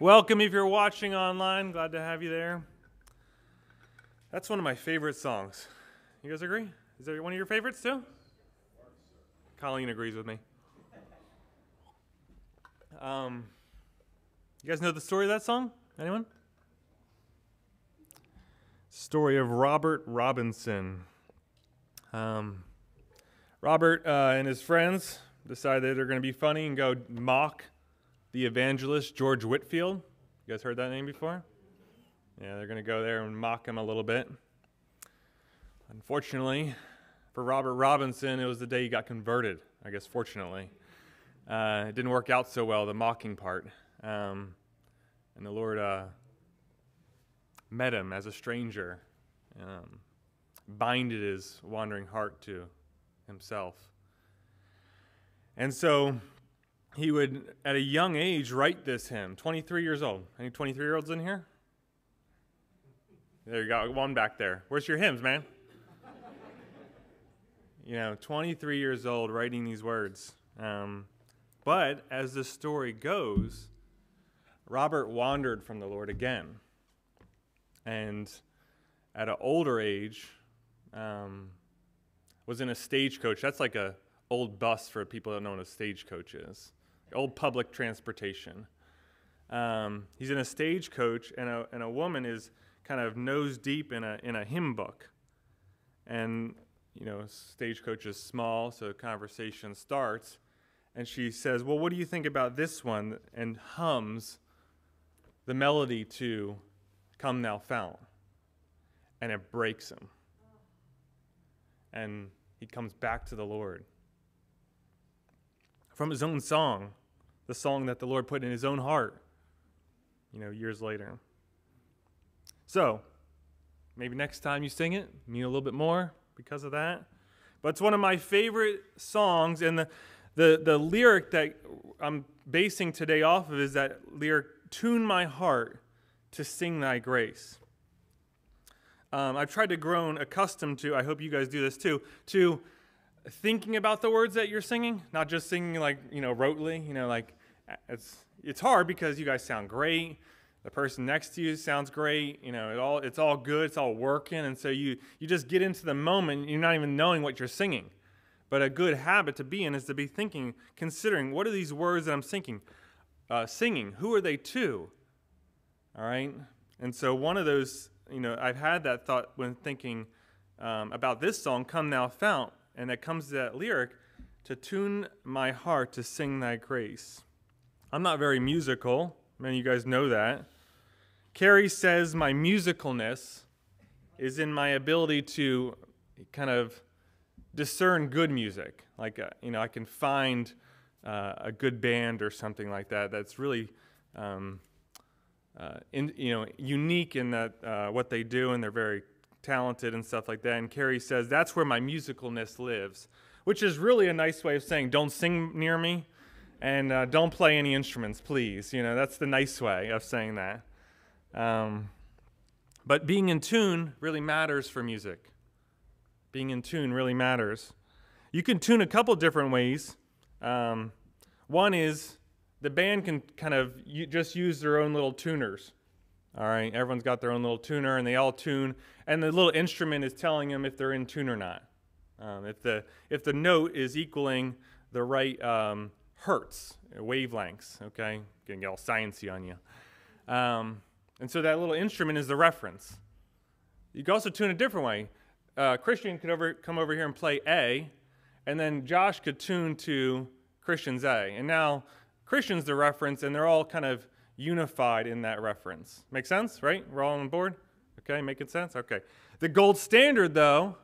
Welcome if you're watching online. Glad to have you there. That's one of my favorite songs. You guys agree? Is that one of your favorites too? Colleen agrees with me. Um, you guys know the story of that song? Anyone? Story of Robert Robinson. Um, Robert uh, and his friends decided they're going to be funny and go mock the evangelist George Whitefield. You guys heard that name before? Yeah, they're going to go there and mock him a little bit. Unfortunately, for Robert Robinson, it was the day he got converted. I guess fortunately, uh, it didn't work out so well. The mocking part, um, and the Lord uh, met him as a stranger, um, binded his wandering heart to Himself, and so he would, at a young age, write this hymn. 23 years old. Any 23 year olds in here? There you go, one back there. Where's your hymns, man? you know, 23 years old writing these words. Um, but as the story goes, Robert wandered from the Lord again. And at an older age, um, was in a stagecoach. That's like a old bus for people that don't know what a stagecoach is. Old public transportation. Um, he's in a stagecoach, and a, and a woman is kind of nose deep in a, in a hymn book. And you know, stagecoach is small, so conversation starts. And she says, Well, what do you think about this one? And hums the melody to Come Thou Fount. And it breaks him. And he comes back to the Lord. From his own song, the song that the Lord put in his own heart, you know, years later. So, maybe next time you sing it, mean a little bit more, because of that. But it's one of my favorite songs, and the, the, the lyric that I'm basing today off of is that lyric, Tune my heart to sing thy grace. Um, I've tried to grow accustomed to, I hope you guys do this too, to thinking about the words that you're singing, not just singing like, you know, rotely, you know, like it's, it's hard because you guys sound great. The person next to you sounds great you know it all it's all good it's all working and so you you just get into the moment you're not even knowing what you're singing. But a good habit to be in is to be thinking considering what are these words that i'm singing uh, singing? Who are they to? All right? And so one of those you know i've had that thought when thinking um, about this song come thou fount and that comes to that lyric to tune my heart to sing thy grace i'm not very musical Many of you guys know that. Carrie says my musicalness is in my ability to kind of discern good music. Like, uh, you know, I can find uh, a good band or something like that that's really, um, uh, in, you know, unique in that uh, what they do, and they're very talented and stuff like that. And Carrie says that's where my musicalness lives, which is really a nice way of saying don't sing near me and uh, don't play any instruments, please. You know, that's the nice way of saying that. Um, but being in tune really matters for music. Being in tune really matters. You can tune a couple different ways. Um, one is the band can kind of just use their own little tuners. All right, everyone's got their own little tuner, and they all tune, and the little instrument is telling them if they're in tune or not. Um, if the if the note is equaling the right um, hertz, wavelengths, okay? Getting all sciencey on you. Um, and so that little instrument is the reference. You can also tune a different way. Uh, Christian could over, come over here and play A, and then Josh could tune to Christian's A. And now Christian's the reference, and they're all kind of unified in that reference. Make sense, right? We're all on board? Okay, making sense? Okay. The gold standard, though,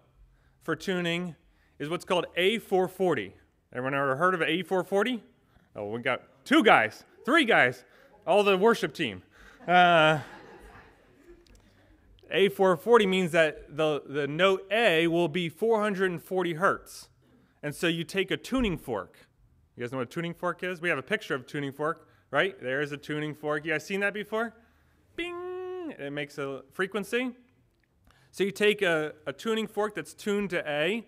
for tuning is what's called A440. Everyone ever heard of A440? Oh, we got two guys, three guys, all the worship team. Uh, A440 means that the, the note A will be 440 hertz. And so you take a tuning fork. You guys know what a tuning fork is? We have a picture of a tuning fork, right? There's a tuning fork. You guys seen that before? Bing! It makes a frequency. So you take a, a tuning fork that's tuned to A,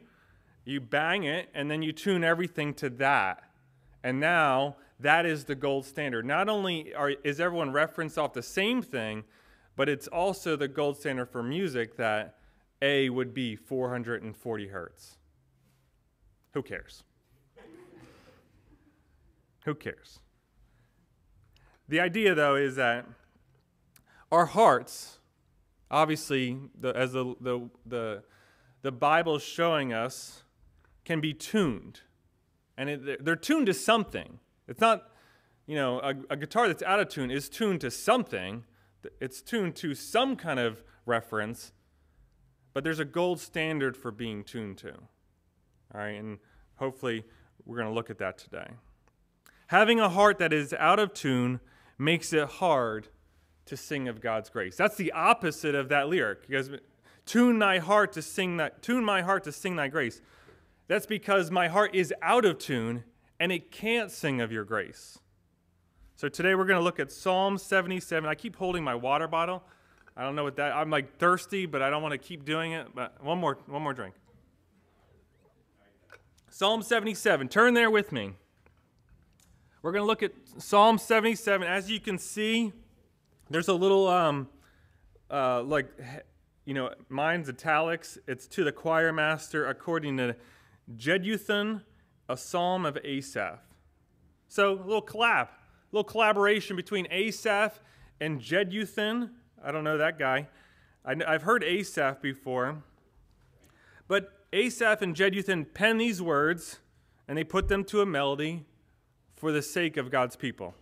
you bang it, and then you tune everything to that. And now that is the gold standard. Not only are, is everyone referenced off the same thing, but it's also the gold standard for music that A would be 440 hertz. Who cares? Who cares? The idea, though, is that our hearts, obviously, the, as the, the, the, the Bible is showing us, can be tuned. And it, they're tuned to something. It's not, you know, a, a guitar that's out of tune is tuned to something. It's tuned to some kind of reference, but there's a gold standard for being tuned to. All right, and hopefully we're going to look at that today. Having a heart that is out of tune makes it hard to sing of God's grace. That's the opposite of that lyric. Because tune thy heart to sing that tune my heart to sing thy grace. That's because my heart is out of tune and it can't sing of your grace. So today we're going to look at Psalm 77. I keep holding my water bottle. I don't know what that I'm like thirsty, but I don't want to keep doing it. But one more one more drink. Psalm 77. Turn there with me. We're going to look at Psalm 77. As you can see, there's a little, um, uh, like, you know, mine's italics. It's to the choir master according to Jeduthun, a psalm of Asaph. So, a little collab, a little collaboration between Asaph and Jeduthun. I don't know that guy. I, have heard Asaph before. But Asaph and Jeduthun pen these words and they put them to a melody for the sake of God's people.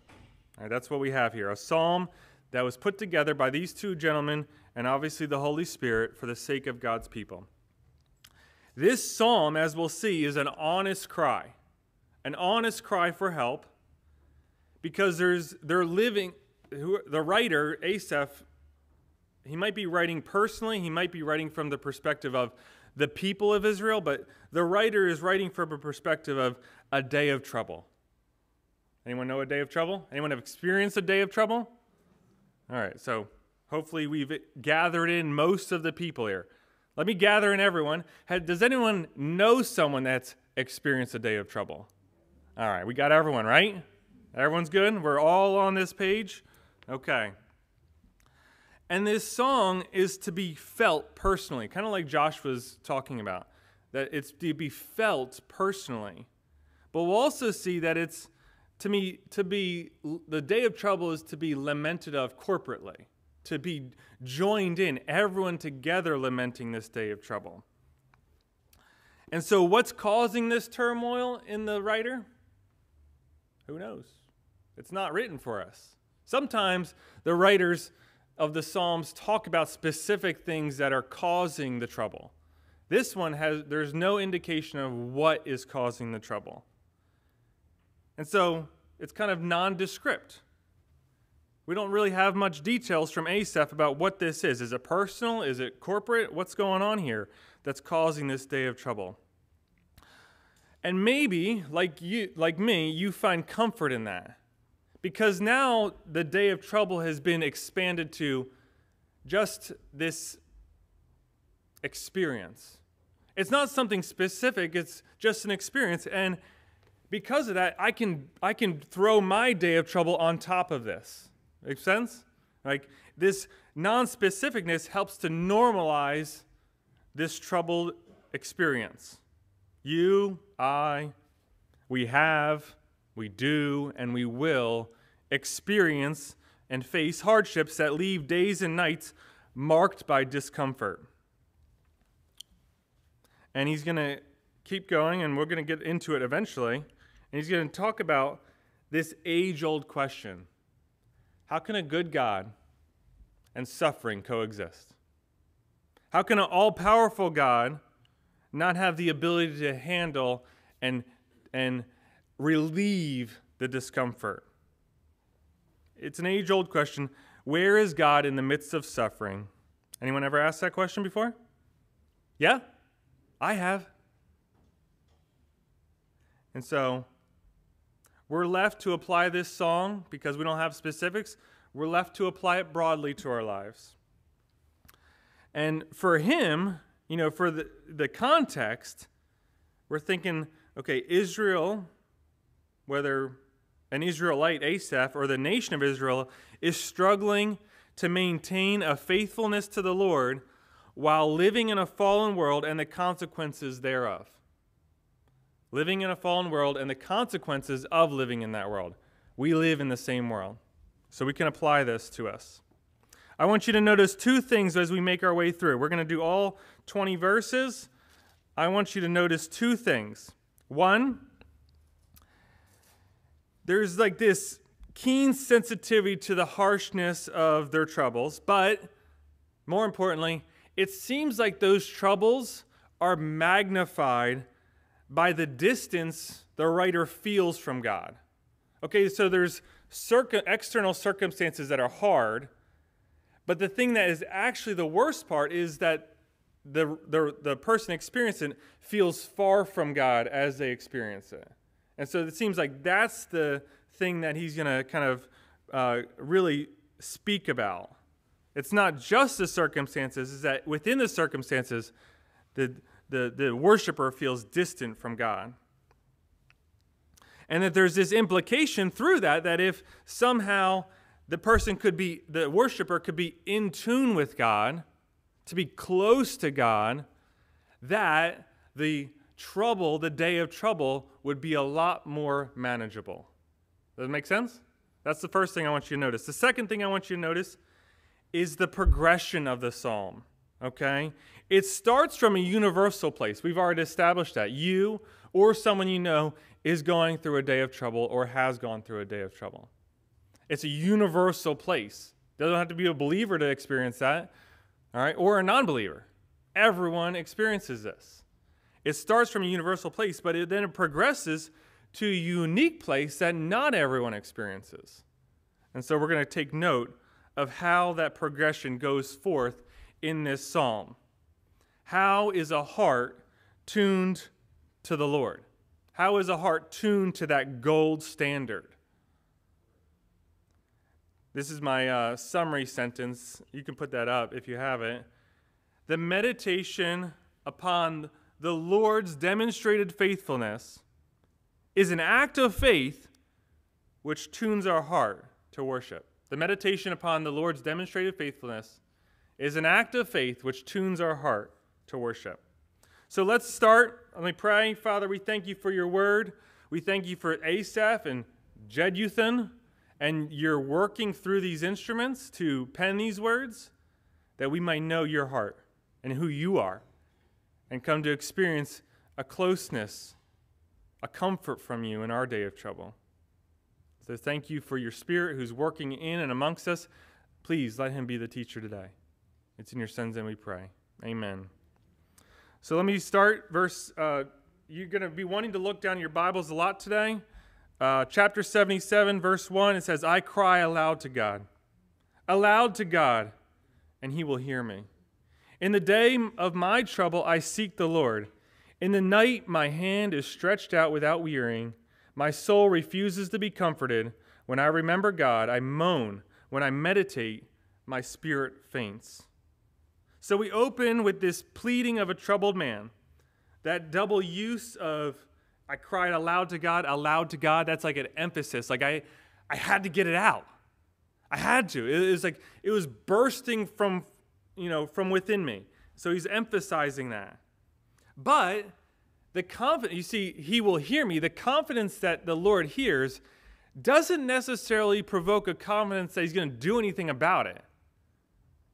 That's what we have here a psalm that was put together by these two gentlemen and obviously the Holy Spirit for the sake of God's people. This psalm, as we'll see, is an honest cry, an honest cry for help, because there's they're living. The writer Asaph, he might be writing personally, he might be writing from the perspective of the people of Israel, but the writer is writing from a perspective of a day of trouble. Anyone know a day of trouble? Anyone have experienced a day of trouble? All right, so hopefully we've gathered in most of the people here. Let me gather in everyone. Does anyone know someone that's experienced a day of trouble? All right, we got everyone, right? Everyone's good? We're all on this page? Okay. And this song is to be felt personally, kind of like Josh was talking about, that it's to be felt personally. But we'll also see that it's to me to be the day of trouble is to be lamented of corporately to be joined in everyone together lamenting this day of trouble. And so what's causing this turmoil in the writer? Who knows? It's not written for us. Sometimes the writers of the psalms talk about specific things that are causing the trouble. This one has there's no indication of what is causing the trouble and so it's kind of nondescript. We don't really have much details from Asaph about what this is. Is it personal? Is it corporate? What's going on here that's causing this day of trouble? And maybe, like you, like me, you find comfort in that. Because now the day of trouble has been expanded to just this experience. It's not something specific, it's just an experience. And because of that, I can, I can throw my day of trouble on top of this. Make sense? Like this non specificness helps to normalize this troubled experience. You, I, we have, we do, and we will experience and face hardships that leave days and nights marked by discomfort. And he's going to keep going, and we're going to get into it eventually. And he's going to talk about this age old question How can a good God and suffering coexist? How can an all powerful God not have the ability to handle and, and relieve the discomfort? It's an age old question. Where is God in the midst of suffering? Anyone ever asked that question before? Yeah? I have. And so we're left to apply this song because we don't have specifics. We're left to apply it broadly to our lives. And for him, you know, for the, the context, we're thinking, okay, Israel, whether an Israelite, Asaph, or the nation of Israel, is struggling to maintain a faithfulness to the Lord while living in a fallen world and the consequences thereof. Living in a fallen world and the consequences of living in that world. We live in the same world. So we can apply this to us. I want you to notice two things as we make our way through. We're going to do all 20 verses. I want you to notice two things. One, there's like this keen sensitivity to the harshness of their troubles, but more importantly, it seems like those troubles are magnified by the distance the writer feels from God. Okay, so there's circ- external circumstances that are hard, but the thing that is actually the worst part is that the, the, the person experiencing it feels far from God as they experience it. And so it seems like that's the thing that he's going to kind of uh, really speak about. It's not just the circumstances, is that within the circumstances, the, the, the worshiper feels distant from God. And that there's this implication through that that if somehow the person could be, the worshiper could be in tune with God, to be close to God, that the trouble, the day of trouble, would be a lot more manageable. Does that make sense? That's the first thing I want you to notice. The second thing I want you to notice is the progression of the psalm. Okay? It starts from a universal place. We've already established that. You or someone you know is going through a day of trouble or has gone through a day of trouble. It's a universal place. Doesn't have to be a believer to experience that, all right, or a non believer. Everyone experiences this. It starts from a universal place, but it, then it progresses to a unique place that not everyone experiences. And so we're going to take note of how that progression goes forth in this psalm. How is a heart tuned to the Lord? How is a heart tuned to that gold standard? This is my uh, summary sentence. You can put that up if you have it. The meditation upon the Lord's demonstrated faithfulness is an act of faith which tunes our heart to worship. The meditation upon the Lord's demonstrated faithfulness is an act of faith which tunes our heart to worship. So let's start. Let me pray. Father, we thank you for your word. We thank you for Asaph and Jeduthun and you're working through these instruments to pen these words that we might know your heart and who you are and come to experience a closeness, a comfort from you in our day of trouble. So thank you for your spirit who's working in and amongst us. Please let him be the teacher today. It's in your son's name we pray. Amen. So let me start verse. Uh, you're going to be wanting to look down your Bibles a lot today. Uh, chapter 77, verse 1, it says, I cry aloud to God, aloud to God, and he will hear me. In the day of my trouble, I seek the Lord. In the night, my hand is stretched out without wearying. My soul refuses to be comforted. When I remember God, I moan. When I meditate, my spirit faints. So we open with this pleading of a troubled man, that double use of I cried aloud to God, aloud to God. That's like an emphasis. Like I, I had to get it out. I had to. It was like it was bursting from, you know, from within me. So he's emphasizing that. But the confidence, you see, he will hear me. The confidence that the Lord hears doesn't necessarily provoke a confidence that he's going to do anything about it.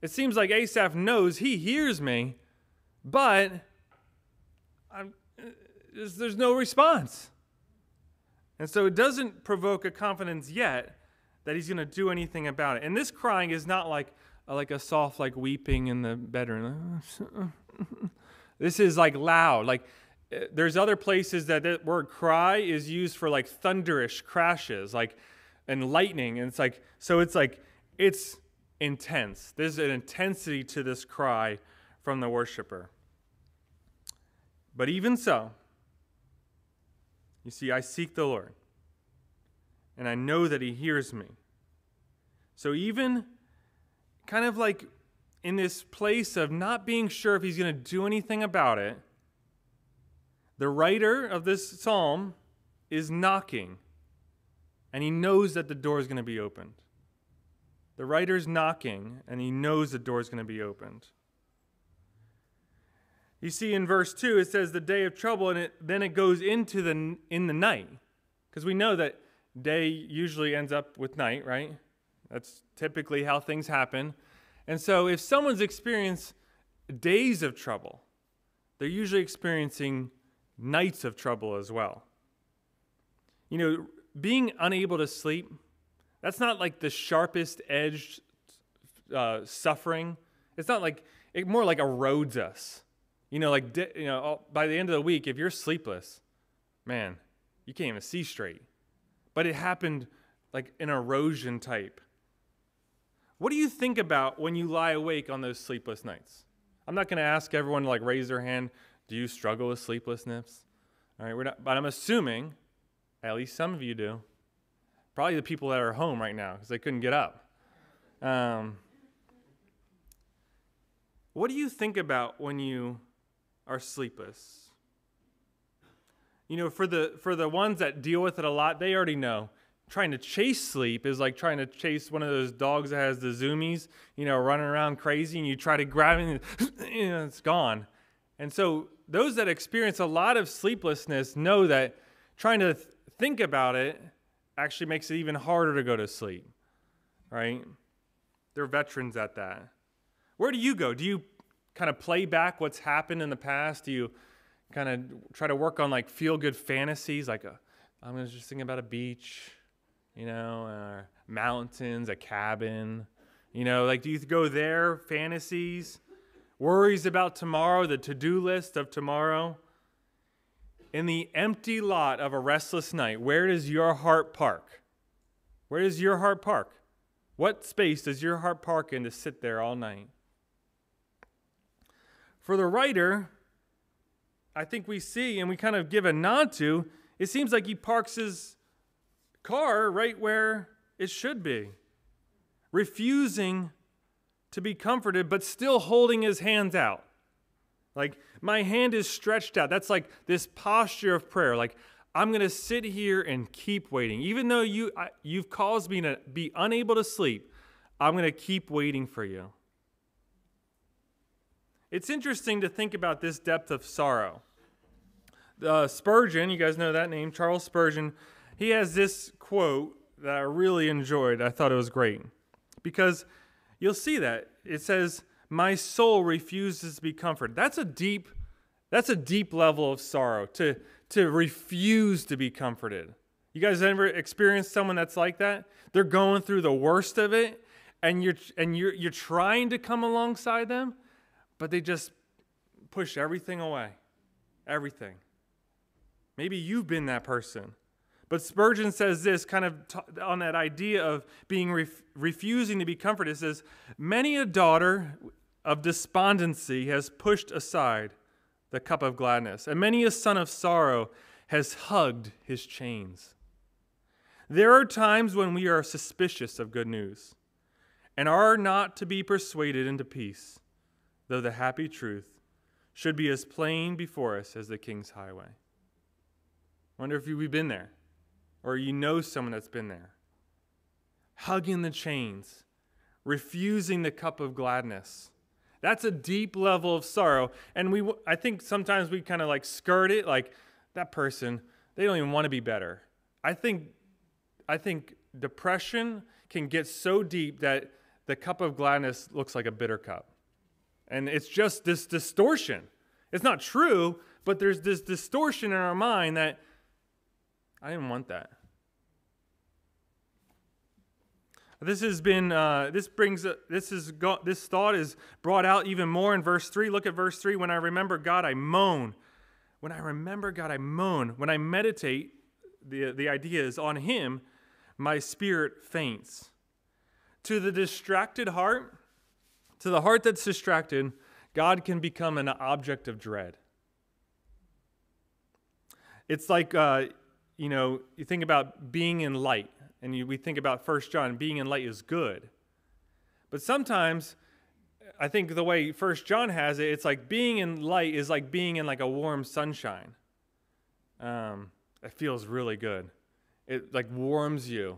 It seems like Asaph knows he hears me, but I'm, there's no response. And so it doesn't provoke a confidence yet that he's going to do anything about it. And this crying is not like like a soft like weeping in the bedroom. this is like loud. Like eh, there's other places that that word cry is used for like thunderish crashes, like and lightning. And it's like so it's like it's intense. There's an intensity to this cry from the worshiper. But even so, you see, I seek the Lord, and I know that He hears me. So, even kind of like in this place of not being sure if He's going to do anything about it, the writer of this psalm is knocking. and he knows that the door is going to be opened. The writer's knocking, and he knows the door is going to be opened. You see in verse 2, it says the day of trouble, and it, then it goes into the in the night. Because we know that day usually ends up with night, right? That's typically how things happen. And so if someone's experienced days of trouble, they're usually experiencing nights of trouble as well. You know, being unable to sleep, that's not like the sharpest edged uh, suffering. It's not like, it more like erodes us. You know, like, you know, by the end of the week, if you're sleepless, man, you can't even see straight. But it happened like an erosion type. What do you think about when you lie awake on those sleepless nights? I'm not going to ask everyone to like raise their hand. Do you struggle with sleeplessness? All right, we're not, but I'm assuming at least some of you do. Probably the people that are home right now because they couldn't get up. Um, what do you think about when you are sleepless? You know, for the for the ones that deal with it a lot, they already know. Trying to chase sleep is like trying to chase one of those dogs that has the zoomies, you know, running around crazy, and you try to grab it, and you know, it's gone. And so, those that experience a lot of sleeplessness know that trying to th- think about it actually makes it even harder to go to sleep, right? They're veterans at that. Where do you go? Do you kind of play back what's happened in the past? Do you kind of try to work on like feel good fantasies? Like, uh, I'm going to just think about a beach, you know, or mountains, a cabin. You know, like, do you go there, fantasies, worries about tomorrow, the to do list of tomorrow? In the empty lot of a restless night, where does your heart park? Where does your heart park? What space does your heart park in to sit there all night? For the writer, I think we see and we kind of give a nod to, it seems like he parks his car right where it should be, refusing to be comforted, but still holding his hands out. Like, my hand is stretched out. That's like this posture of prayer. Like, I'm going to sit here and keep waiting. Even though you, I, you've caused me to be unable to sleep, I'm going to keep waiting for you. It's interesting to think about this depth of sorrow. Uh, Spurgeon, you guys know that name, Charles Spurgeon, he has this quote that I really enjoyed. I thought it was great because you'll see that. It says, my soul refuses to be comforted. That's a deep, that's a deep level of sorrow to, to refuse to be comforted. You guys ever experienced someone that's like that? They're going through the worst of it, and you're and you're you're trying to come alongside them, but they just push everything away. Everything. Maybe you've been that person. But Spurgeon says this kind of t- on that idea of being ref- refusing to be comforted. It says, Many a daughter of despondency has pushed aside the cup of gladness, and many a son of sorrow has hugged his chains. There are times when we are suspicious of good news and are not to be persuaded into peace, though the happy truth should be as plain before us as the king's highway. Wonder if you've been there or you know someone that's been there. Hugging the chains, refusing the cup of gladness that's a deep level of sorrow. And we, I think sometimes we kind of like skirt it, like that person, they don't even want to be better. I think, I think depression can get so deep that the cup of gladness looks like a bitter cup. And it's just this distortion. It's not true, but there's this distortion in our mind that I didn't want that. This has been, uh, this brings, uh, this is, go, this thought is brought out even more in verse 3. Look at verse 3. When I remember God, I moan. When I remember God, I moan. When I meditate, the, the idea is on Him, my spirit faints. To the distracted heart, to the heart that's distracted, God can become an object of dread. It's like, uh, you know, you think about being in light and you, we think about First John, being in light is good. But sometimes, I think the way First John has it, it's like being in light is like being in like a warm sunshine. Um, it feels really good. it like warms you.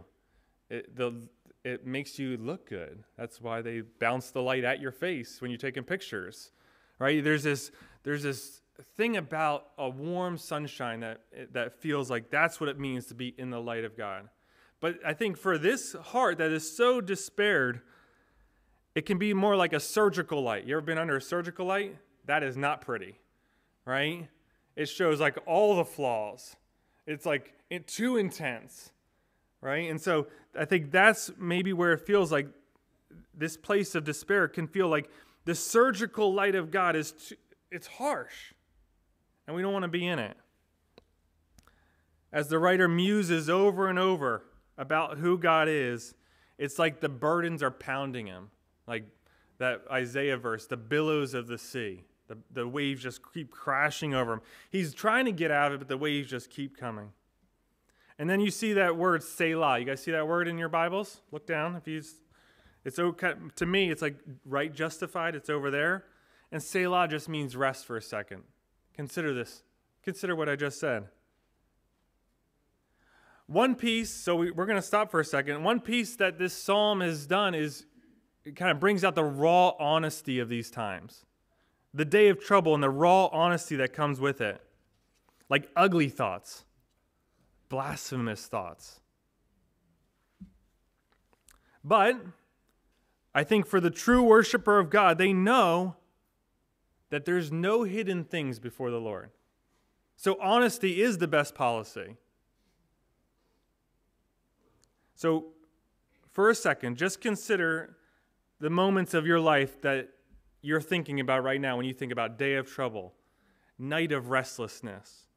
It, the, it makes you look good. That's why they bounce the light at your face when you're taking pictures, right? There's this, there's this thing about a warm sunshine that, that feels like that's what it means to be in the light of God. But I think for this heart that is so despaired, it can be more like a surgical light. You ever been under a surgical light? That is not pretty, right? It shows like all the flaws. It's like it, too intense, right? And so I think that's maybe where it feels like this place of despair can feel like the surgical light of God is too, it's harsh, and we don't want to be in it. As the writer muses over and over about who God is, it's like the burdens are pounding him. Like that Isaiah verse, the billows of the sea. The, the waves just keep crashing over him. He's trying to get out of it, but the waves just keep coming. And then you see that word Selah. You guys see that word in your Bibles? Look down. If you, it's okay, to me, it's like right justified. It's over there. And Selah just means rest for a second. Consider this. Consider what I just said. One piece, so we, are going to stop for a second. One piece that this psalm has done is it kind of brings out the raw honesty of these times. The day of trouble and the raw honesty that comes with it. Like ugly thoughts, blasphemous thoughts. But I think for the true worshiper of God, they know that there's no hidden things before the Lord. So honesty is the best policy. So, for a second, just consider the moments of your life that you're thinking about right now when you think about day of trouble, night of restlessness.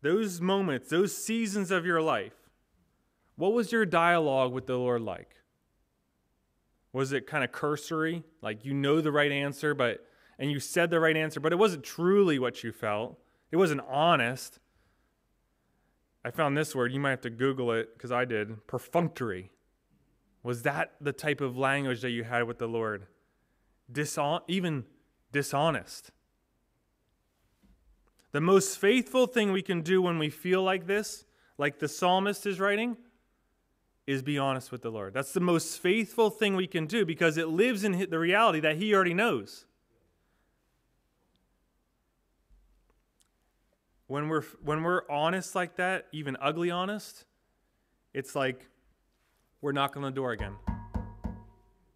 Those moments, those seasons of your life, what was your dialogue with the Lord like? Was it kind of cursory? Like you know the right answer, but and you said the right answer, but it wasn't truly what you felt. It wasn't honest. I found this word, you might have to Google it because I did. Perfunctory. Was that the type of language that you had with the Lord? Dishon- even dishonest. The most faithful thing we can do when we feel like this, like the psalmist is writing, is be honest with the Lord. That's the most faithful thing we can do because it lives in the reality that He already knows. When we're when we're honest like that, even ugly honest, it's like we're knocking on the door again.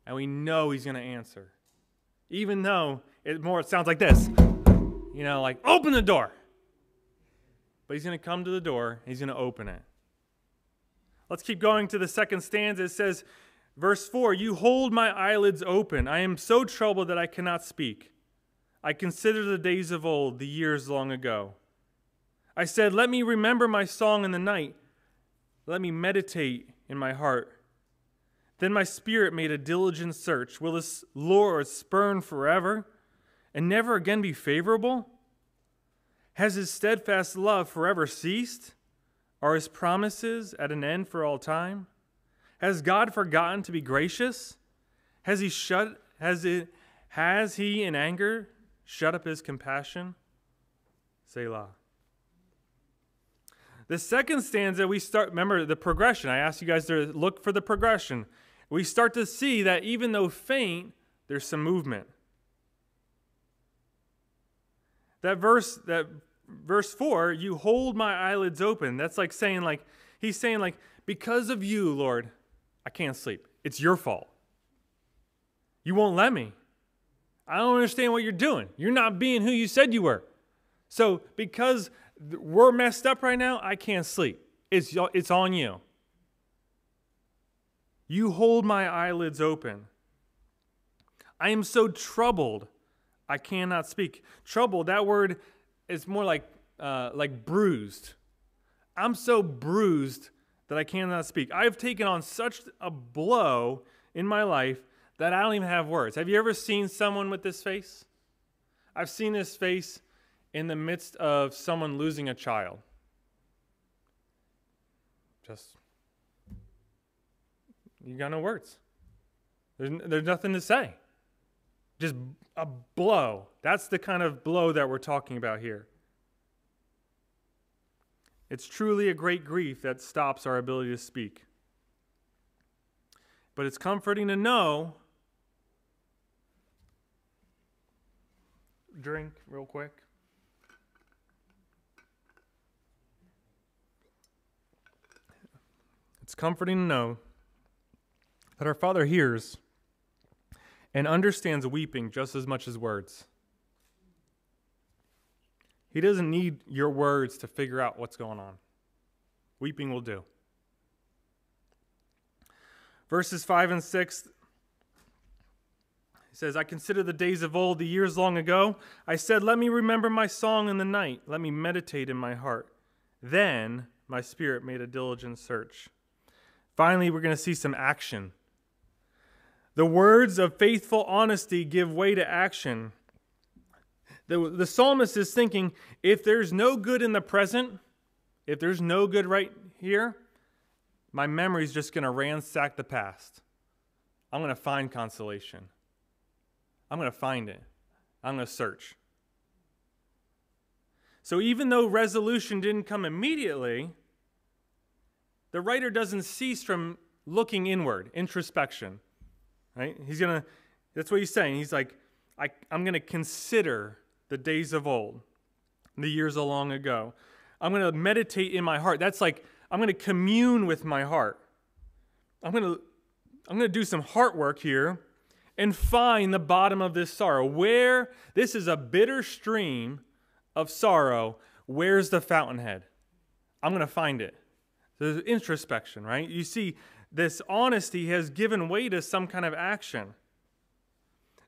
And we know he's going to answer. Even though it more it sounds like this. You know, like open the door. But he's going to come to the door, he's going to open it. Let's keep going to the second stanza. It says verse 4, "You hold my eyelids open. I am so troubled that I cannot speak. I consider the days of old, the years long ago." I said, Let me remember my song in the night. Let me meditate in my heart. Then my spirit made a diligent search. Will this Lord spurn forever and never again be favorable? Has his steadfast love forever ceased? Are his promises at an end for all time? Has God forgotten to be gracious? Has he shut has it has he in anger shut up his compassion? Selah. The second stanza, we start, remember the progression. I asked you guys to look for the progression. We start to see that even though faint, there's some movement. That verse, that verse 4, you hold my eyelids open. That's like saying, like, he's saying, like, because of you, Lord, I can't sleep. It's your fault. You won't let me. I don't understand what you're doing. You're not being who you said you were. So, because we're messed up right now. I can't sleep. It's, it's on you. You hold my eyelids open. I am so troubled, I cannot speak. Troubled, that word is more like, uh, like bruised. I'm so bruised that I cannot speak. I've taken on such a blow in my life that I don't even have words. Have you ever seen someone with this face? I've seen this face in the midst of someone losing a child. Just, you got no words. There's, there's nothing to say. Just a blow. That's the kind of blow that we're talking about here. It's truly a great grief that stops our ability to speak. But it's comforting to know. Drink real quick. It's comforting to know that our Father hears and understands weeping just as much as words. He doesn't need your words to figure out what's going on. Weeping will do. Verses 5 and 6 he says, I consider the days of old, the years long ago. I said, Let me remember my song in the night. Let me meditate in my heart. Then my spirit made a diligent search. Finally, we're going to see some action. The words of faithful honesty give way to action. The, the psalmist is thinking if there's no good in the present, if there's no good right here, my memory is just going to ransack the past. I'm going to find consolation. I'm going to find it. I'm going to search. So even though resolution didn't come immediately, the writer doesn't cease from looking inward, introspection. Right? He's gonna that's what he's saying. He's like, I, I'm gonna consider the days of old, the years of long ago. I'm gonna meditate in my heart. That's like I'm gonna commune with my heart. I'm gonna I'm gonna do some heart work here and find the bottom of this sorrow. Where this is a bitter stream of sorrow, where's the fountainhead? I'm gonna find it. There's introspection, right? You see, this honesty has given way to some kind of action.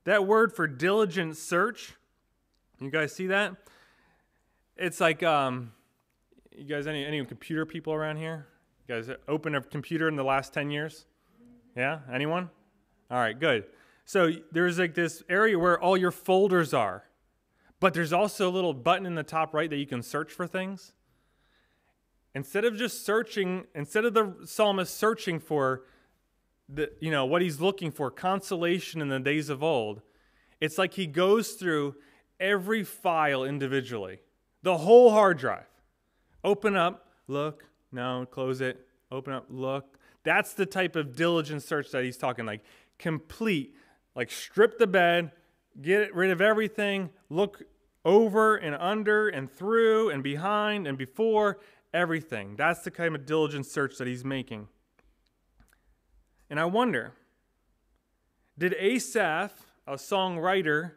That word for diligent search, you guys see that? It's like, um, you guys, any, any computer people around here? You guys open a computer in the last 10 years? Yeah? Anyone? All right, good. So there's like this area where all your folders are, but there's also a little button in the top right that you can search for things. Instead of just searching, instead of the psalmist searching for the, you know, what he's looking for, consolation in the days of old, it's like he goes through every file individually, the whole hard drive. Open up, look, no, close it, open up, look. That's the type of diligent search that he's talking like complete, like strip the bed, get rid of everything, look over and under and through and behind and before everything. That's the kind of diligent search that he's making. And I wonder did Asaph, a songwriter,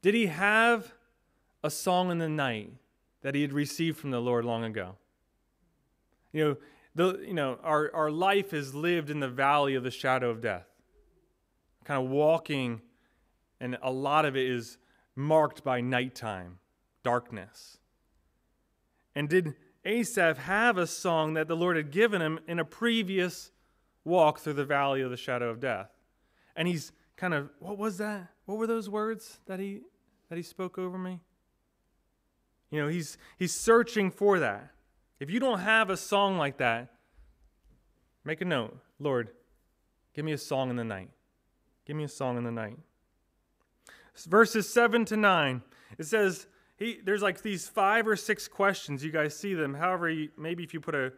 did he have a song in the night that he had received from the Lord long ago? You know, the, you know our, our life is lived in the valley of the shadow of death, kind of walking, and a lot of it is marked by nighttime, darkness. And did Asaph have a song that the Lord had given him in a previous walk through the valley of the shadow of death. And he's kind of, what was that? What were those words that he that he spoke over me? You know, he's he's searching for that. If you don't have a song like that, make a note. Lord, give me a song in the night. Give me a song in the night. Verses 7 to 9. It says, he there's like these five or six questions. You guys see them. However, you, maybe if you put a,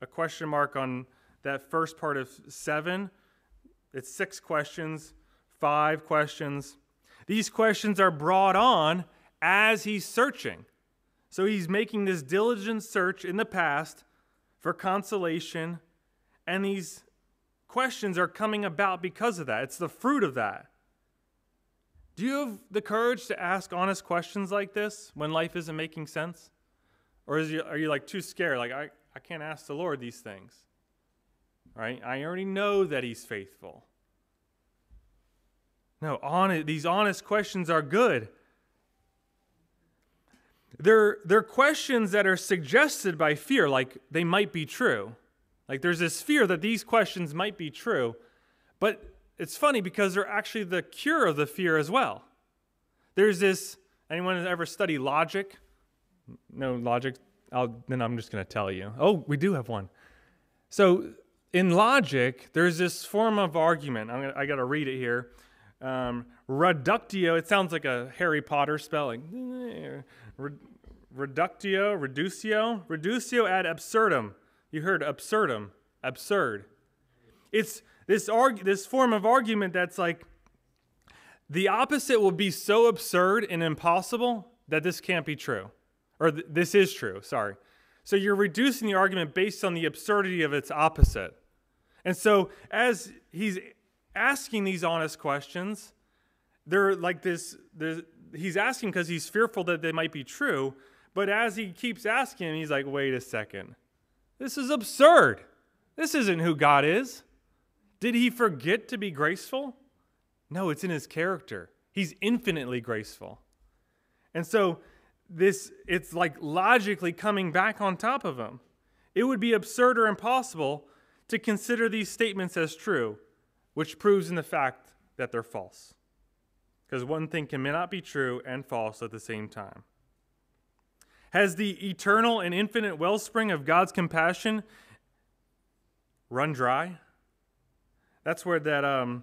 a question mark on that first part of seven, it's six questions, five questions. These questions are brought on as he's searching. So he's making this diligent search in the past for consolation, and these questions are coming about because of that. It's the fruit of that. Do you have the courage to ask honest questions like this when life isn't making sense? Or you, are you like too scared? Like, I, I can't ask the Lord these things. Right? I already know that He's faithful. No, on, these honest questions are good. They're, they're questions that are suggested by fear, like they might be true. Like there's this fear that these questions might be true, but it's funny because they're actually the cure of the fear as well. There's this, anyone has ever study logic? No logic? I'll, then I'm just going to tell you. Oh, we do have one. So in logic, there's this form of argument. I'm gonna, I got to read it here. Um, reductio, it sounds like a Harry Potter spelling. reductio, reducio, reducio ad absurdum. You heard absurdum, absurd. It's this arg- this form of argument that's like the opposite will be so absurd and impossible that this can't be true. Or th- this is true, sorry. So you're reducing the argument based on the absurdity of its opposite. And so as he's asking these honest questions, they're like this, he's asking because he's fearful that they might be true. But as he keeps asking, he's like, wait a second. This is absurd. This isn't who God is. Did he forget to be graceful? No, it's in his character. He's infinitely graceful. And so this it's like logically coming back on top of him. It would be absurd or impossible to consider these statements as true, which proves in the fact that they're false. Because one thing cannot be true and false at the same time. Has the eternal and infinite wellspring of God's compassion run dry? That's where that um,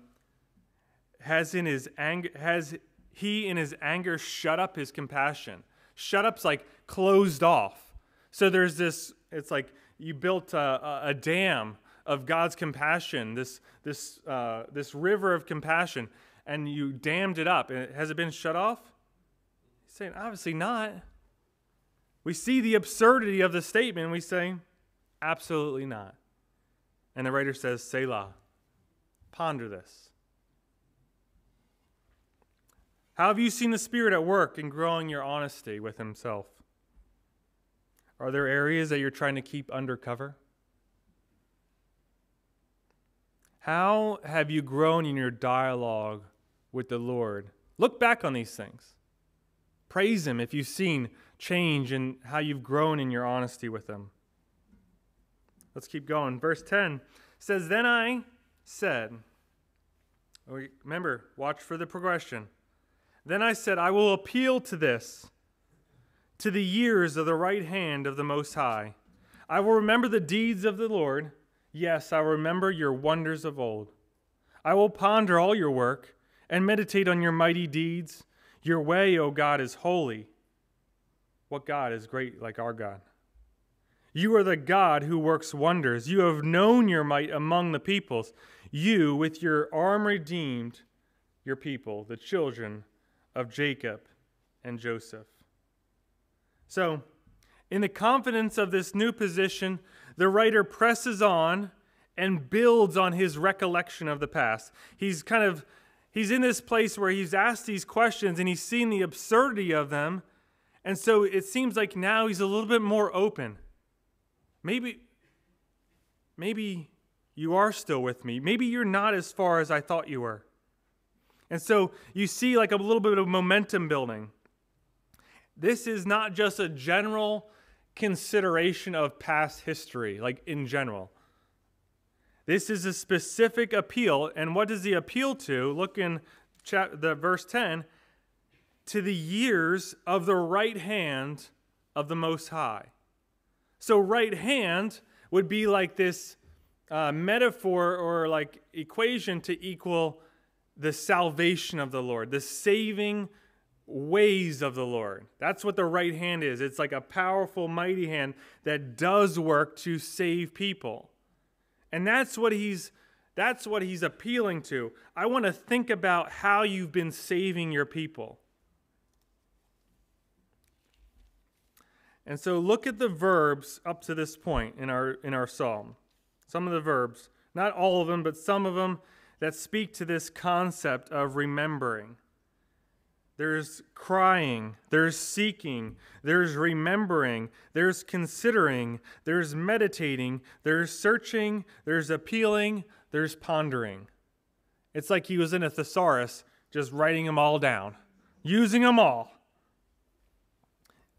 has in his anger has he in his anger shut up his compassion. Shut up's like closed off. So there's this. It's like you built a, a dam of God's compassion, this this uh, this river of compassion, and you dammed it up. Has it been shut off? He's saying obviously not. We see the absurdity of the statement. We say, absolutely not. And the writer says, Selah. Ponder this. How have you seen the Spirit at work in growing your honesty with Himself? Are there areas that you're trying to keep undercover? How have you grown in your dialogue with the Lord? Look back on these things. Praise Him if you've seen change in how you've grown in your honesty with Him. Let's keep going. Verse 10 says, Then I said, oh, remember, watch for the progression. Then I said, I will appeal to this, to the years of the right hand of the Most High. I will remember the deeds of the Lord. Yes, I will remember your wonders of old. I will ponder all your work and meditate on your mighty deeds. Your way, O God, is holy. What God is great like our God? You are the God who works wonders. You have known your might among the peoples. You, with your arm, redeemed your people, the children of Jacob and Joseph. So, in the confidence of this new position, the writer presses on and builds on his recollection of the past. He's kind of he's in this place where he's asked these questions and he's seen the absurdity of them. And so it seems like now he's a little bit more open. Maybe maybe you are still with me. Maybe you're not as far as I thought you were. And so you see like a little bit of momentum building. This is not just a general consideration of past history, like in general. This is a specific appeal. And what does he appeal to? Look in chap- the verse 10 to the years of the right hand of the Most High. So, right hand would be like this uh, metaphor or like equation to equal the salvation of the Lord, the saving ways of the Lord. That's what the right hand is. It's like a powerful, mighty hand that does work to save people. And that's what he's that's what he's appealing to. I want to think about how you've been saving your people. And so look at the verbs up to this point in our in our psalm. Some of the verbs, not all of them, but some of them that speak to this concept of remembering. There's crying, there's seeking, there's remembering, there's considering, there's meditating, there's searching, there's appealing, there's pondering. It's like he was in a thesaurus, just writing them all down, using them all.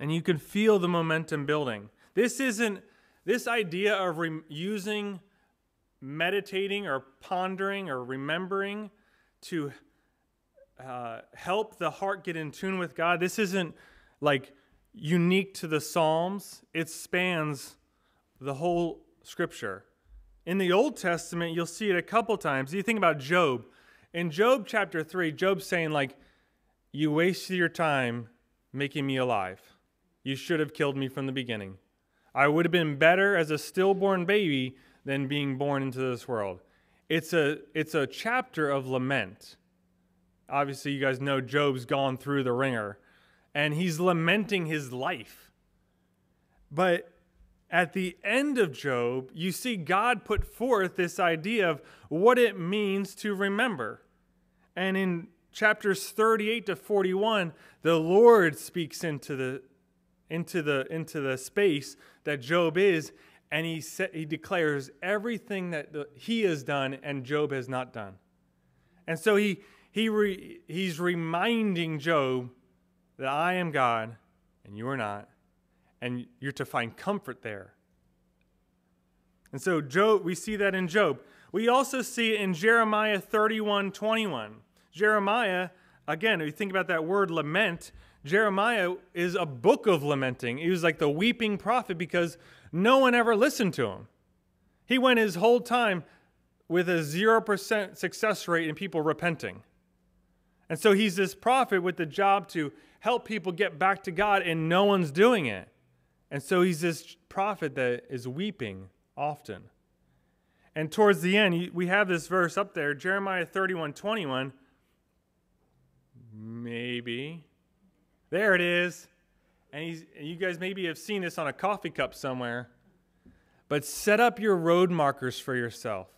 And you can feel the momentum building. This isn't, this idea of re- using meditating or pondering or remembering to uh, help the heart get in tune with God. This isn't like unique to the Psalms, it spans the whole scripture. In the Old Testament, you'll see it a couple times. You think about Job. In Job chapter 3, Job's saying, like, you wasted your time making me alive. You should have killed me from the beginning. I would have been better as a stillborn baby than being born into this world. It's a, it's a chapter of lament. Obviously, you guys know Job's gone through the wringer and he's lamenting his life. But at the end of Job, you see God put forth this idea of what it means to remember. And in chapters 38 to 41, the Lord speaks into the into the into the space that Job is and he sa- he declares everything that the, he has done and Job has not done. And so he he re, he's reminding Job that I am God and you are not and you're to find comfort there. And so Job, we see that in Job. We also see it in Jeremiah 31 21. Jeremiah, again, if you think about that word lament, Jeremiah is a book of lamenting. He was like the weeping prophet because no one ever listened to him. He went his whole time with a 0% success rate in people repenting. And so he's this prophet with the job to help people get back to God, and no one's doing it. And so he's this prophet that is weeping often. And towards the end, we have this verse up there, Jeremiah 31 21. Maybe. There it is. And he's, you guys maybe have seen this on a coffee cup somewhere. But set up your road markers for yourself.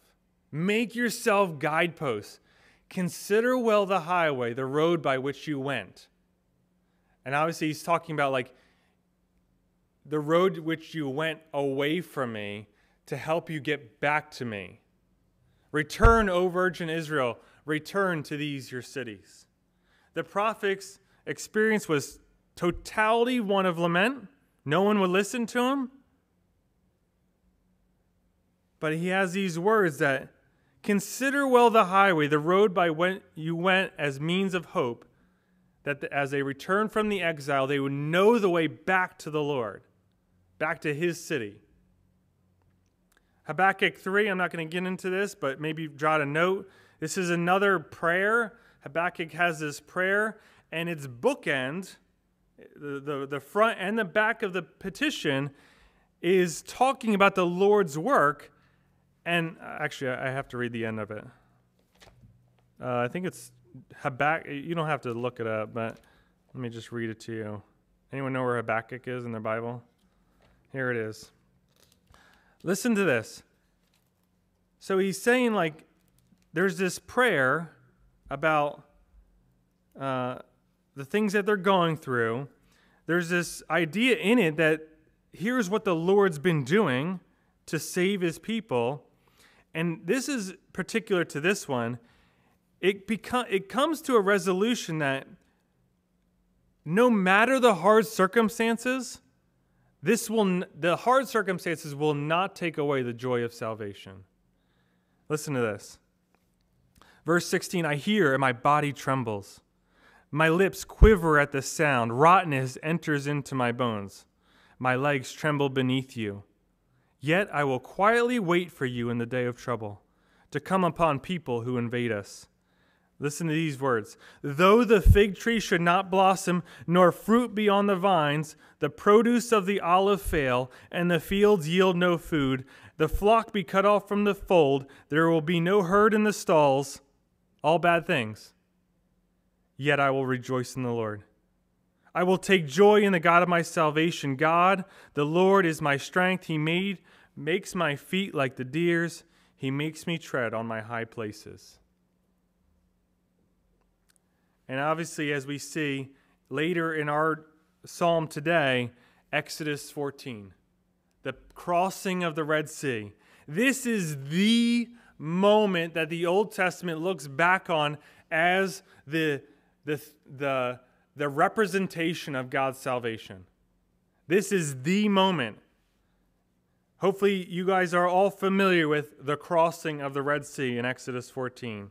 Make yourself guideposts. Consider well the highway, the road by which you went. And obviously, he's talking about like the road which you went away from me to help you get back to me. Return, O Virgin Israel, return to these your cities. The prophet's experience was totality one of lament. No one would listen to him. But he has these words that consider well the highway, the road by which you went as means of hope, that as they return from the exile, they would know the way back to the Lord back to his city. Habakkuk 3, I'm not going to get into this, but maybe jot a note. This is another prayer. Habakkuk has this prayer, and its bookend, the, the, the front and the back of the petition, is talking about the Lord's work. And actually, I have to read the end of it. Uh, I think it's Habakkuk. You don't have to look it up, but let me just read it to you. Anyone know where Habakkuk is in their Bible? Here it is. Listen to this. So he's saying, like, there's this prayer about uh, the things that they're going through. There's this idea in it that here's what the Lord's been doing to save his people. And this is particular to this one. It, become, it comes to a resolution that no matter the hard circumstances, this will the hard circumstances will not take away the joy of salvation. Listen to this. Verse 16, I hear and my body trembles. My lips quiver at the sound. Rottenness enters into my bones. My legs tremble beneath you. Yet I will quietly wait for you in the day of trouble, to come upon people who invade us. Listen to these words. Though the fig tree should not blossom, nor fruit be on the vines, the produce of the olive fail, and the fields yield no food, the flock be cut off from the fold, there will be no herd in the stalls, all bad things. Yet I will rejoice in the Lord. I will take joy in the God of my salvation. God, the Lord, is my strength. He made makes my feet like the deer's. He makes me tread on my high places. And obviously, as we see later in our psalm today, Exodus 14, the crossing of the Red Sea. This is the moment that the Old Testament looks back on as the, the, the, the representation of God's salvation. This is the moment. Hopefully, you guys are all familiar with the crossing of the Red Sea in Exodus 14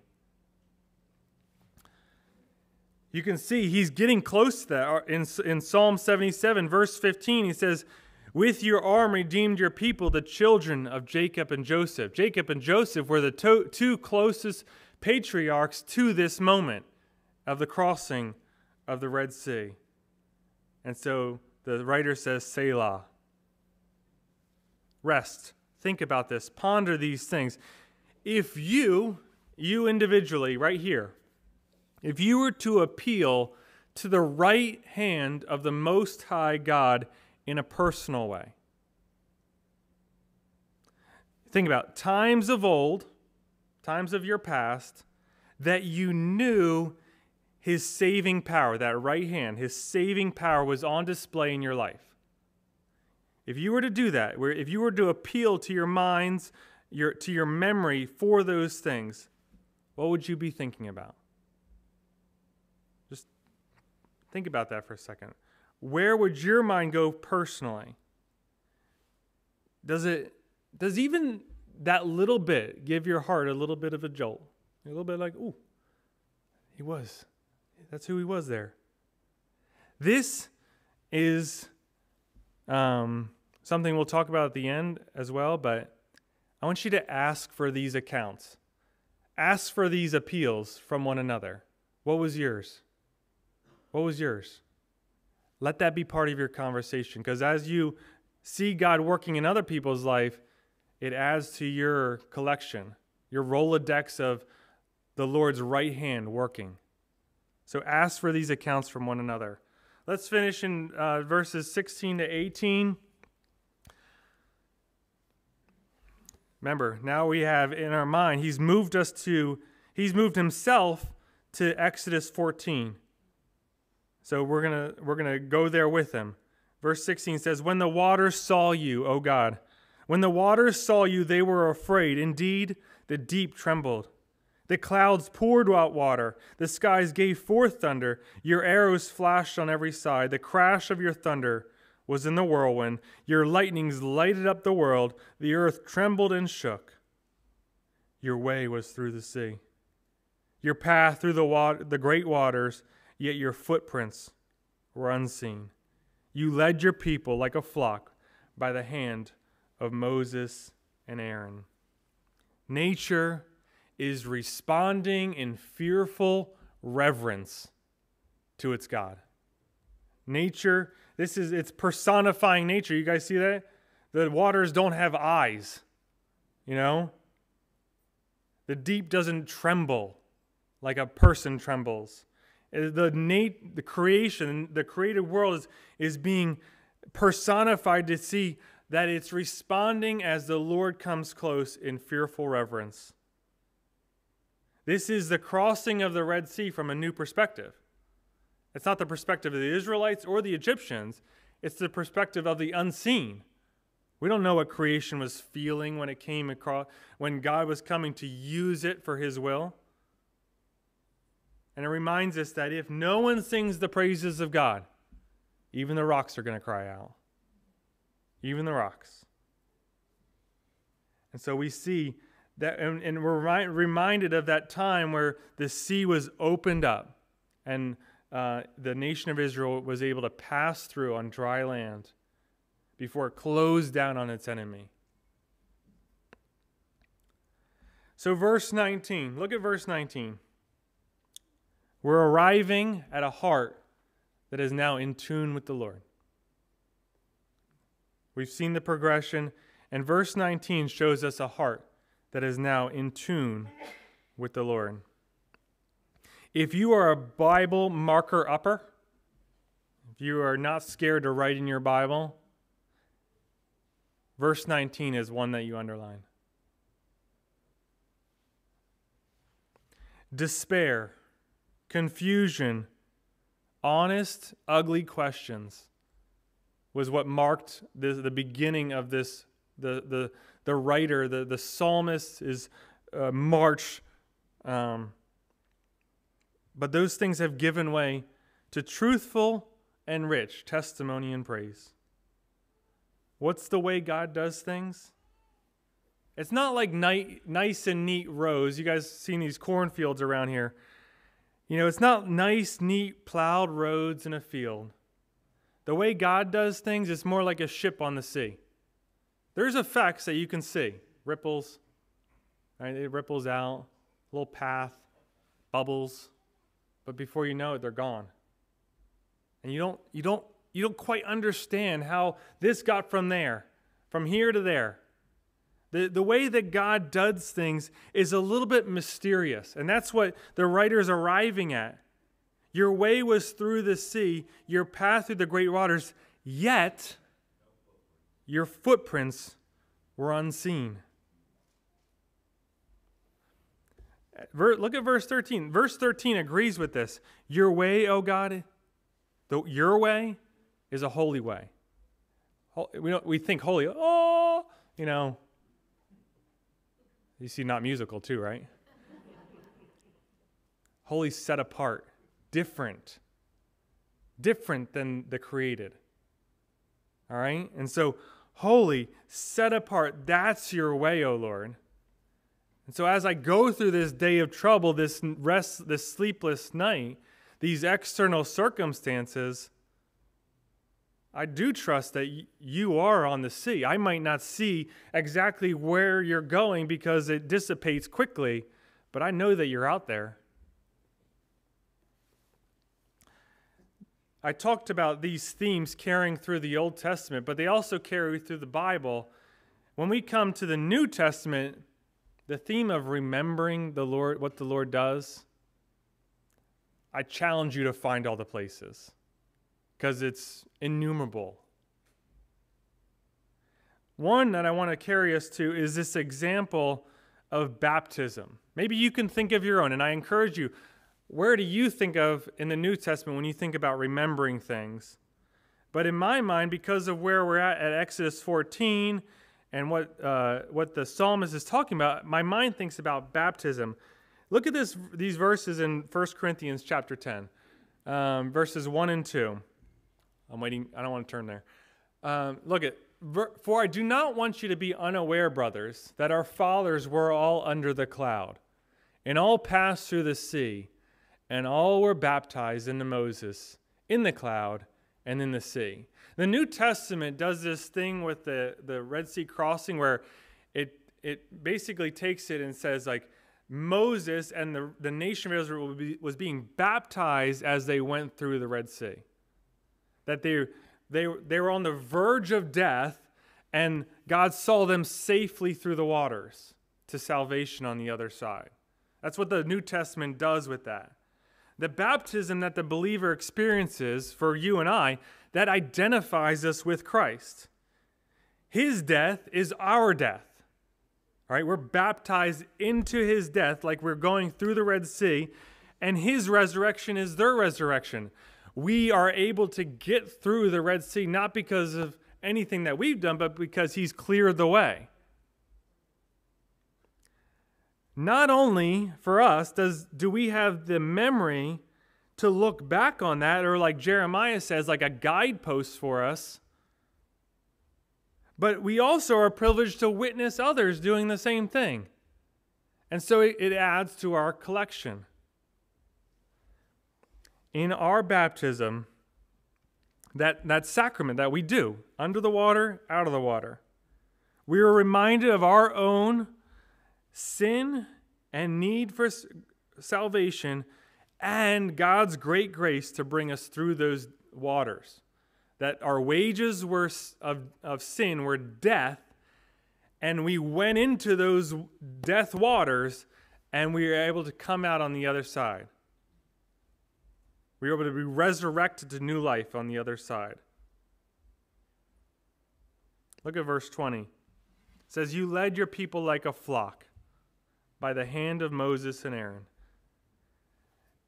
you can see he's getting close to that. In, in Psalm 77, verse 15, he says, With your arm redeemed your people, the children of Jacob and Joseph. Jacob and Joseph were the to- two closest patriarchs to this moment of the crossing of the Red Sea. And so the writer says Selah. Rest. Think about this. Ponder these things. If you, you individually, right here, if you were to appeal to the right hand of the Most High God in a personal way, think about times of old, times of your past, that you knew his saving power, that right hand, his saving power was on display in your life. If you were to do that, if you were to appeal to your minds, your, to your memory for those things, what would you be thinking about? Just think about that for a second. Where would your mind go personally? Does it does even that little bit give your heart a little bit of a jolt? A little bit like, ooh, he was. That's who he was there. This is um, something we'll talk about at the end as well, but I want you to ask for these accounts. Ask for these appeals from one another. What was yours? What was yours? Let that be part of your conversation because as you see God working in other people's life, it adds to your collection, your Rolodex of the Lord's right hand working. So ask for these accounts from one another. Let's finish in uh, verses 16 to 18. Remember, now we have in our mind, he's moved us to, he's moved himself to Exodus 14. So we're going to we're going to go there with him. Verse 16 says, "When the waters saw you, O God, when the waters saw you, they were afraid. Indeed, the deep trembled. The clouds poured out water. The skies gave forth thunder. Your arrows flashed on every side. The crash of your thunder was in the whirlwind. Your lightnings lighted up the world. The earth trembled and shook. Your way was through the sea, your path through the, water, the great waters, yet your footprints were unseen. You led your people like a flock by the hand of Moses and Aaron. Nature is responding in fearful reverence to its God. Nature, this is it's personifying nature. You guys see that? The waters don't have eyes. You know? The deep doesn't tremble like a person trembles. Uh, the nat- the creation, the created world is, is being personified to see that it's responding as the Lord comes close in fearful reverence. This is the crossing of the Red Sea from a new perspective. It's not the perspective of the Israelites or the Egyptians, it's the perspective of the unseen. We don't know what creation was feeling when it came across, when God was coming to use it for his will. And it reminds us that if no one sings the praises of God, even the rocks are going to cry out. Even the rocks. And so we see that, and, and we're remind, reminded of that time where the sea was opened up and uh, the nation of Israel was able to pass through on dry land before it closed down on its enemy. So, verse 19, look at verse 19. We're arriving at a heart that is now in tune with the Lord. We've seen the progression, and verse 19 shows us a heart that is now in tune with the Lord. If you are a Bible marker upper, if you are not scared to write in your Bible, verse 19 is one that you underline. Despair, confusion, honest, ugly questions was what marked the, the beginning of this, the, the, the writer, the, the psalmist is uh, march. Um, but those things have given way to truthful and rich testimony and praise. What's the way God does things? It's not like ni- nice and neat rows. You guys seen these cornfields around here. You know, it's not nice, neat, plowed roads in a field. The way God does things is more like a ship on the sea. There's effects that you can see ripples, right? It ripples out, little path, bubbles, but before you know it, they're gone. And you don't, you don't you don't quite understand how this got from there, from here to there. The, the way that God does things is a little bit mysterious, and that's what the writer's arriving at. Your way was through the sea, your path through the great waters, yet your footprints were unseen. Look at verse 13. Verse 13 agrees with this. Your way, O God, the, your way is a holy way. We, don't, we think holy, oh, you know. You see, not musical too, right? holy set apart, different, different than the created. All right? And so, holy, set apart, that's your way, O Lord. And so, as I go through this day of trouble, this rest, this sleepless night, these external circumstances, I do trust that you are on the sea. I might not see exactly where you're going because it dissipates quickly, but I know that you're out there. I talked about these themes carrying through the Old Testament, but they also carry through the Bible. When we come to the New Testament, the theme of remembering the Lord, what the Lord does, I challenge you to find all the places because it's innumerable. One that I want to carry us to is this example of baptism. Maybe you can think of your own, and I encourage you where do you think of in the New Testament when you think about remembering things? But in my mind, because of where we're at at Exodus 14 and what, uh, what the psalmist is talking about, my mind thinks about baptism. Look at this, these verses in 1 Corinthians chapter 10, um, verses 1 and 2. I'm waiting. I don't want to turn there. Um, look at, for I do not want you to be unaware, brothers, that our fathers were all under the cloud, and all passed through the sea, and all were baptized into Moses in the cloud and in the sea. The New Testament does this thing with the, the Red Sea crossing where it, it basically takes it and says, like, Moses and the, the nation of Israel was being baptized as they went through the Red Sea. That they, they, they were on the verge of death, and God saw them safely through the waters to salvation on the other side. That's what the New Testament does with that. The baptism that the believer experiences for you and I that identifies us with Christ. His death is our death. All right, we're baptized into his death like we're going through the Red Sea, and his resurrection is their resurrection. We are able to get through the Red Sea not because of anything that we've done, but because he's cleared the way. Not only for us does do we have the memory to look back on that, or like Jeremiah says, like a guidepost for us. But we also are privileged to witness others doing the same thing. And so it, adds to our collection. In our baptism, that, that sacrament that we do, under the water, out of the water, we are reminded of our own sin and need for salvation and God's great grace to bring us through those waters. That our wages were of, of sin were death, and we went into those death waters, and we were able to come out on the other side. We were able to be resurrected to new life on the other side. Look at verse 20. It says, You led your people like a flock by the hand of Moses and Aaron.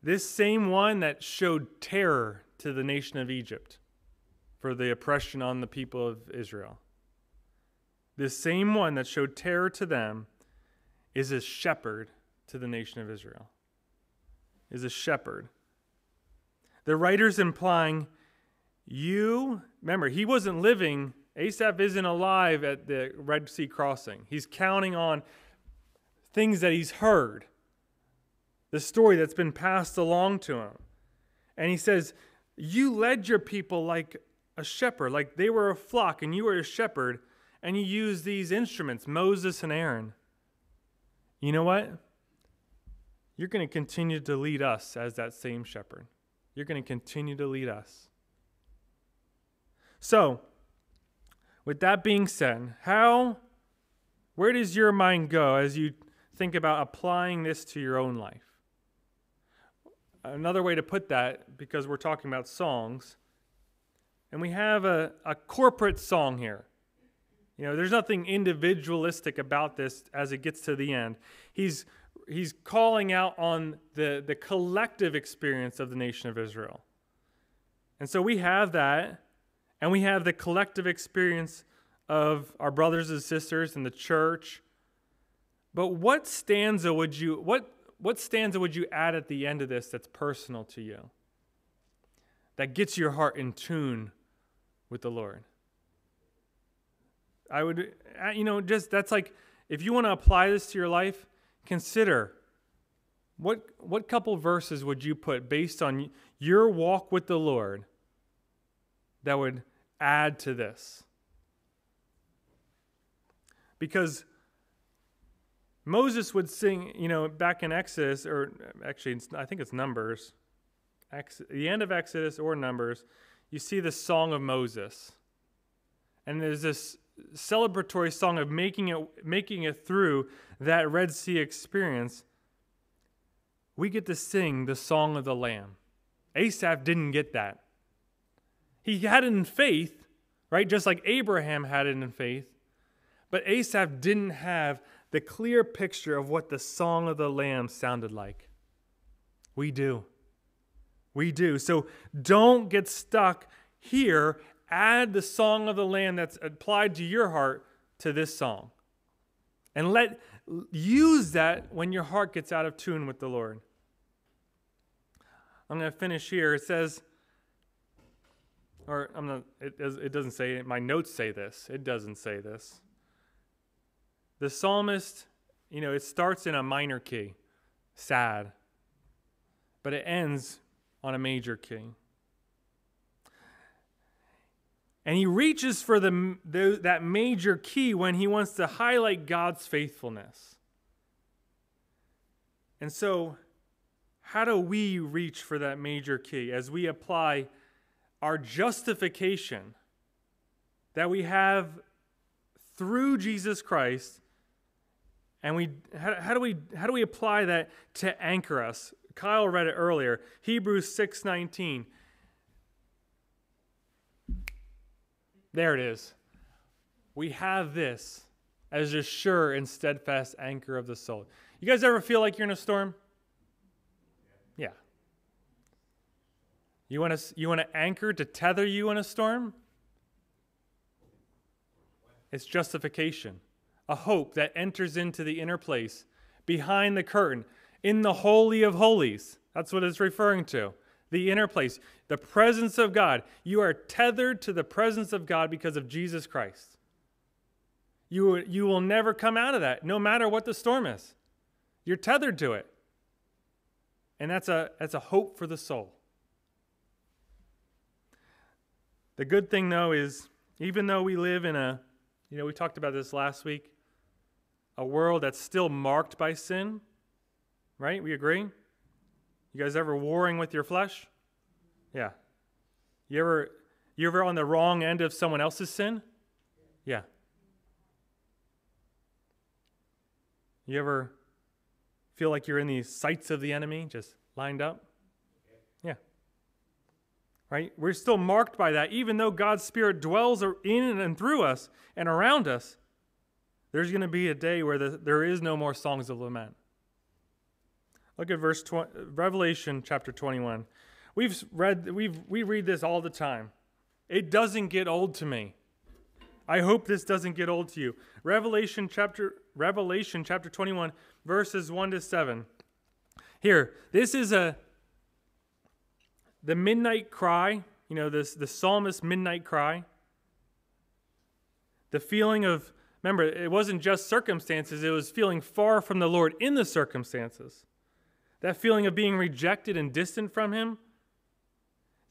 This same one that showed terror to the nation of Egypt for the oppression on the people of Israel. This same one that showed terror to them is a shepherd to the nation of Israel. Is a shepherd. The writer's implying you, remember, he wasn't living, Asaph isn't alive at the Red Sea crossing. He's counting on things that he's heard the story that's been passed along to him. And he says, You led your people like a shepherd, like they were a flock and you were a shepherd, and you used these instruments, Moses and Aaron. You know what? You're going to continue to lead us as that same shepherd. You're going to continue to lead us. So, with that being said, how, where does your mind go as you think about applying this to your own life? Another way to put that, because we're talking about songs, and we have a, a corporate song here. You know, there's nothing individualistic about this as it gets to the end. He's he's calling out on the, the collective experience of the nation of Israel. And so we have that, and we have the collective experience of our brothers and sisters in the church. But what stanza would you what what stanza would you add at the end of this that's personal to you? That gets your heart in tune with the Lord. I would, uh, you know, just that's like if you want to apply this to your life, consider what what couple verses would you put based on your walk with the Lord that would add to this? Because Moses would sing, you know, back in Exodus, or actually, I think it's Numbers, Ex- the end of Exodus or Numbers, you see the Song of Moses. And there's this celebratory song of making it, making it through that Red Sea experience. We get to sing the Song of the Lamb. Asaph didn't get that. He had it in faith, right? Just like Abraham had it in faith. But Asaph didn't have the clear picture of what the Song of the Lamb sounded like. We do. We do. So don't get stuck here. Add the song of the Lamb that's applied to your heart to this song. And let use that when your heart gets out of tune with the Lord. I'm going to finish here. It says, or I'm not, it, it doesn't say it. My notes say this. It doesn't say this. The psalmist, you know, it starts in a minor key, sad, but it ends on a major key. And he reaches for the, the, that major key when he wants to highlight God's faithfulness. And so, how do we reach for that major key as we apply our justification that we have through Jesus Christ? And we, how, how, do we, how do we apply that to anchor us? Kyle read it earlier. Hebrews 6:19. There it is. We have this as a sure and steadfast anchor of the soul. You guys ever feel like you're in a storm? Yeah. You want to you want to anchor to tether you in a storm? It's justification, a hope that enters into the inner place behind the curtain in the Holy of Holies. That's what it's referring to. The inner place, the presence of God. You are tethered to the presence of God because of Jesus Christ. You, you will never come out of that, no matter what the storm is. You're tethered to it. And that's a, that's a hope for the soul. The good thing, though, is even though we live in a, you know, we talked about this last week, a world that's still marked by sin, Right? We agree? You guys ever warring with your flesh? Yeah. You ever you ever on the wrong end of someone else's sin? Yeah. You ever feel like you're in the sights of the enemy just lined up? Yeah. Right? We're still marked by that. Even though God's Spirit dwells in and through us and around us, there's going to be a day where the, there is no more songs of lament. Look at verse 20, Revelation chapter 21. We've read we've we read this all the time. It doesn't get old to me. I hope this doesn't get old to you. Revelation chapter Revelation chapter 21 verses 1 to 7. Here, this is a the midnight cry, you know, this the psalmist midnight cry. The feeling of remember, it wasn't just circumstances, it was feeling far from the Lord in the circumstances. That feeling of being rejected and distant from Him,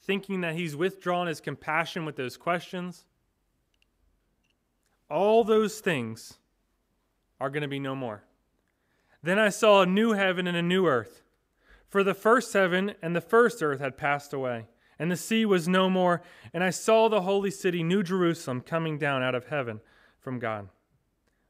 thinking that He's withdrawn His compassion with those questions. All those things are going to be no more. Then I saw a new heaven and a new earth. For the first heaven and the first earth had passed away, and the sea was no more. And I saw the holy city, New Jerusalem, coming down out of heaven from God,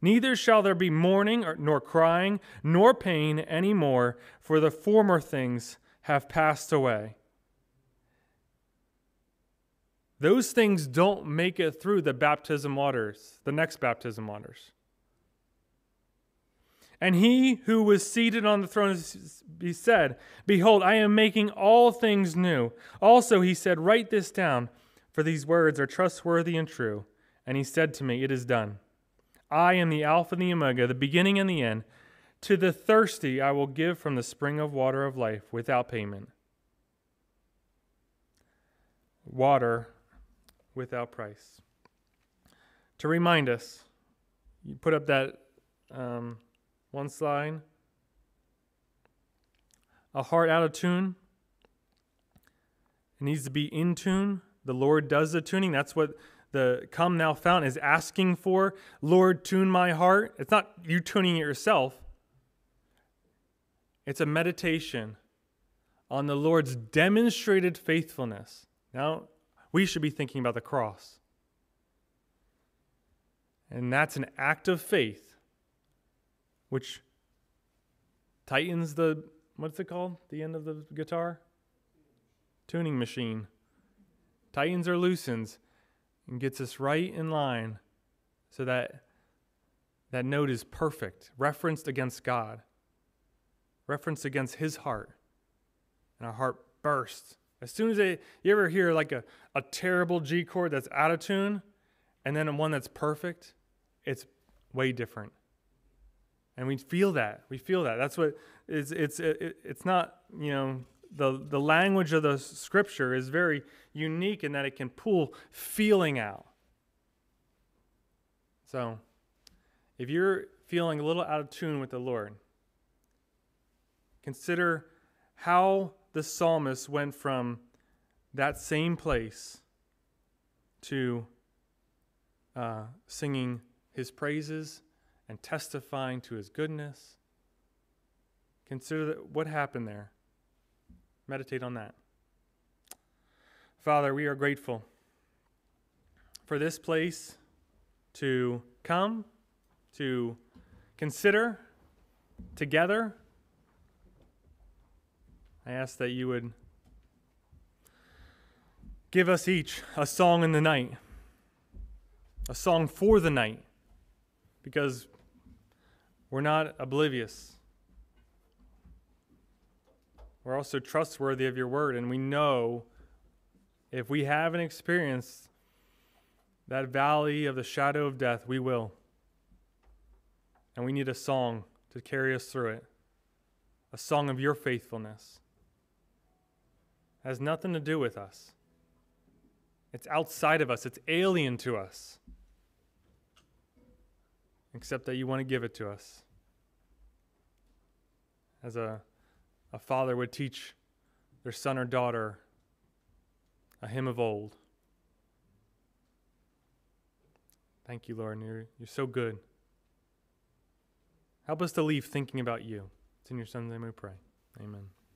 Neither shall there be mourning, nor crying, nor pain any more, for the former things have passed away. Those things don't make it through the baptism waters, the next baptism waters. And he who was seated on the throne, he said, Behold, I am making all things new. Also, he said, Write this down, for these words are trustworthy and true. And he said to me, It is done. I am the Alpha and the Omega, the beginning and the end. To the thirsty I will give from the spring of water of life without payment. Water without price. To remind us, you put up that. Um, one slide. A heart out of tune. It needs to be in tune. The Lord does the tuning. That's what the Come Thou Fountain is asking for. Lord, tune my heart. It's not you tuning it yourself, it's a meditation on the Lord's demonstrated faithfulness. Now, we should be thinking about the cross. And that's an act of faith which tightens the what's it called? The end of the guitar? Tuning machine. Tightens or loosens and gets us right in line so that that note is perfect, referenced against God, referenced against his heart. And our heart bursts. As soon as they, you ever hear like a, a terrible G chord that's out of tune and then one that's perfect, it's way different and we feel that we feel that that's what it's it's it, it's not you know the the language of the scripture is very unique in that it can pull feeling out so if you're feeling a little out of tune with the lord consider how the psalmist went from that same place to uh, singing his praises and testifying to his goodness. Consider what happened there. Meditate on that. Father, we are grateful for this place to come, to consider together. I ask that you would give us each a song in the night, a song for the night, because we're not oblivious. We're also trustworthy of your word, and we know if we haven't experienced that valley of the shadow of death, we will. And we need a song to carry us through it a song of your faithfulness. It has nothing to do with us, it's outside of us, it's alien to us except that you want to give it to us. As a, a father would teach their son or daughter a hymn of old. Thank you, Lord. You're, you're so good. Help us to leave thinking about you. It's in your son's name we pray. Amen.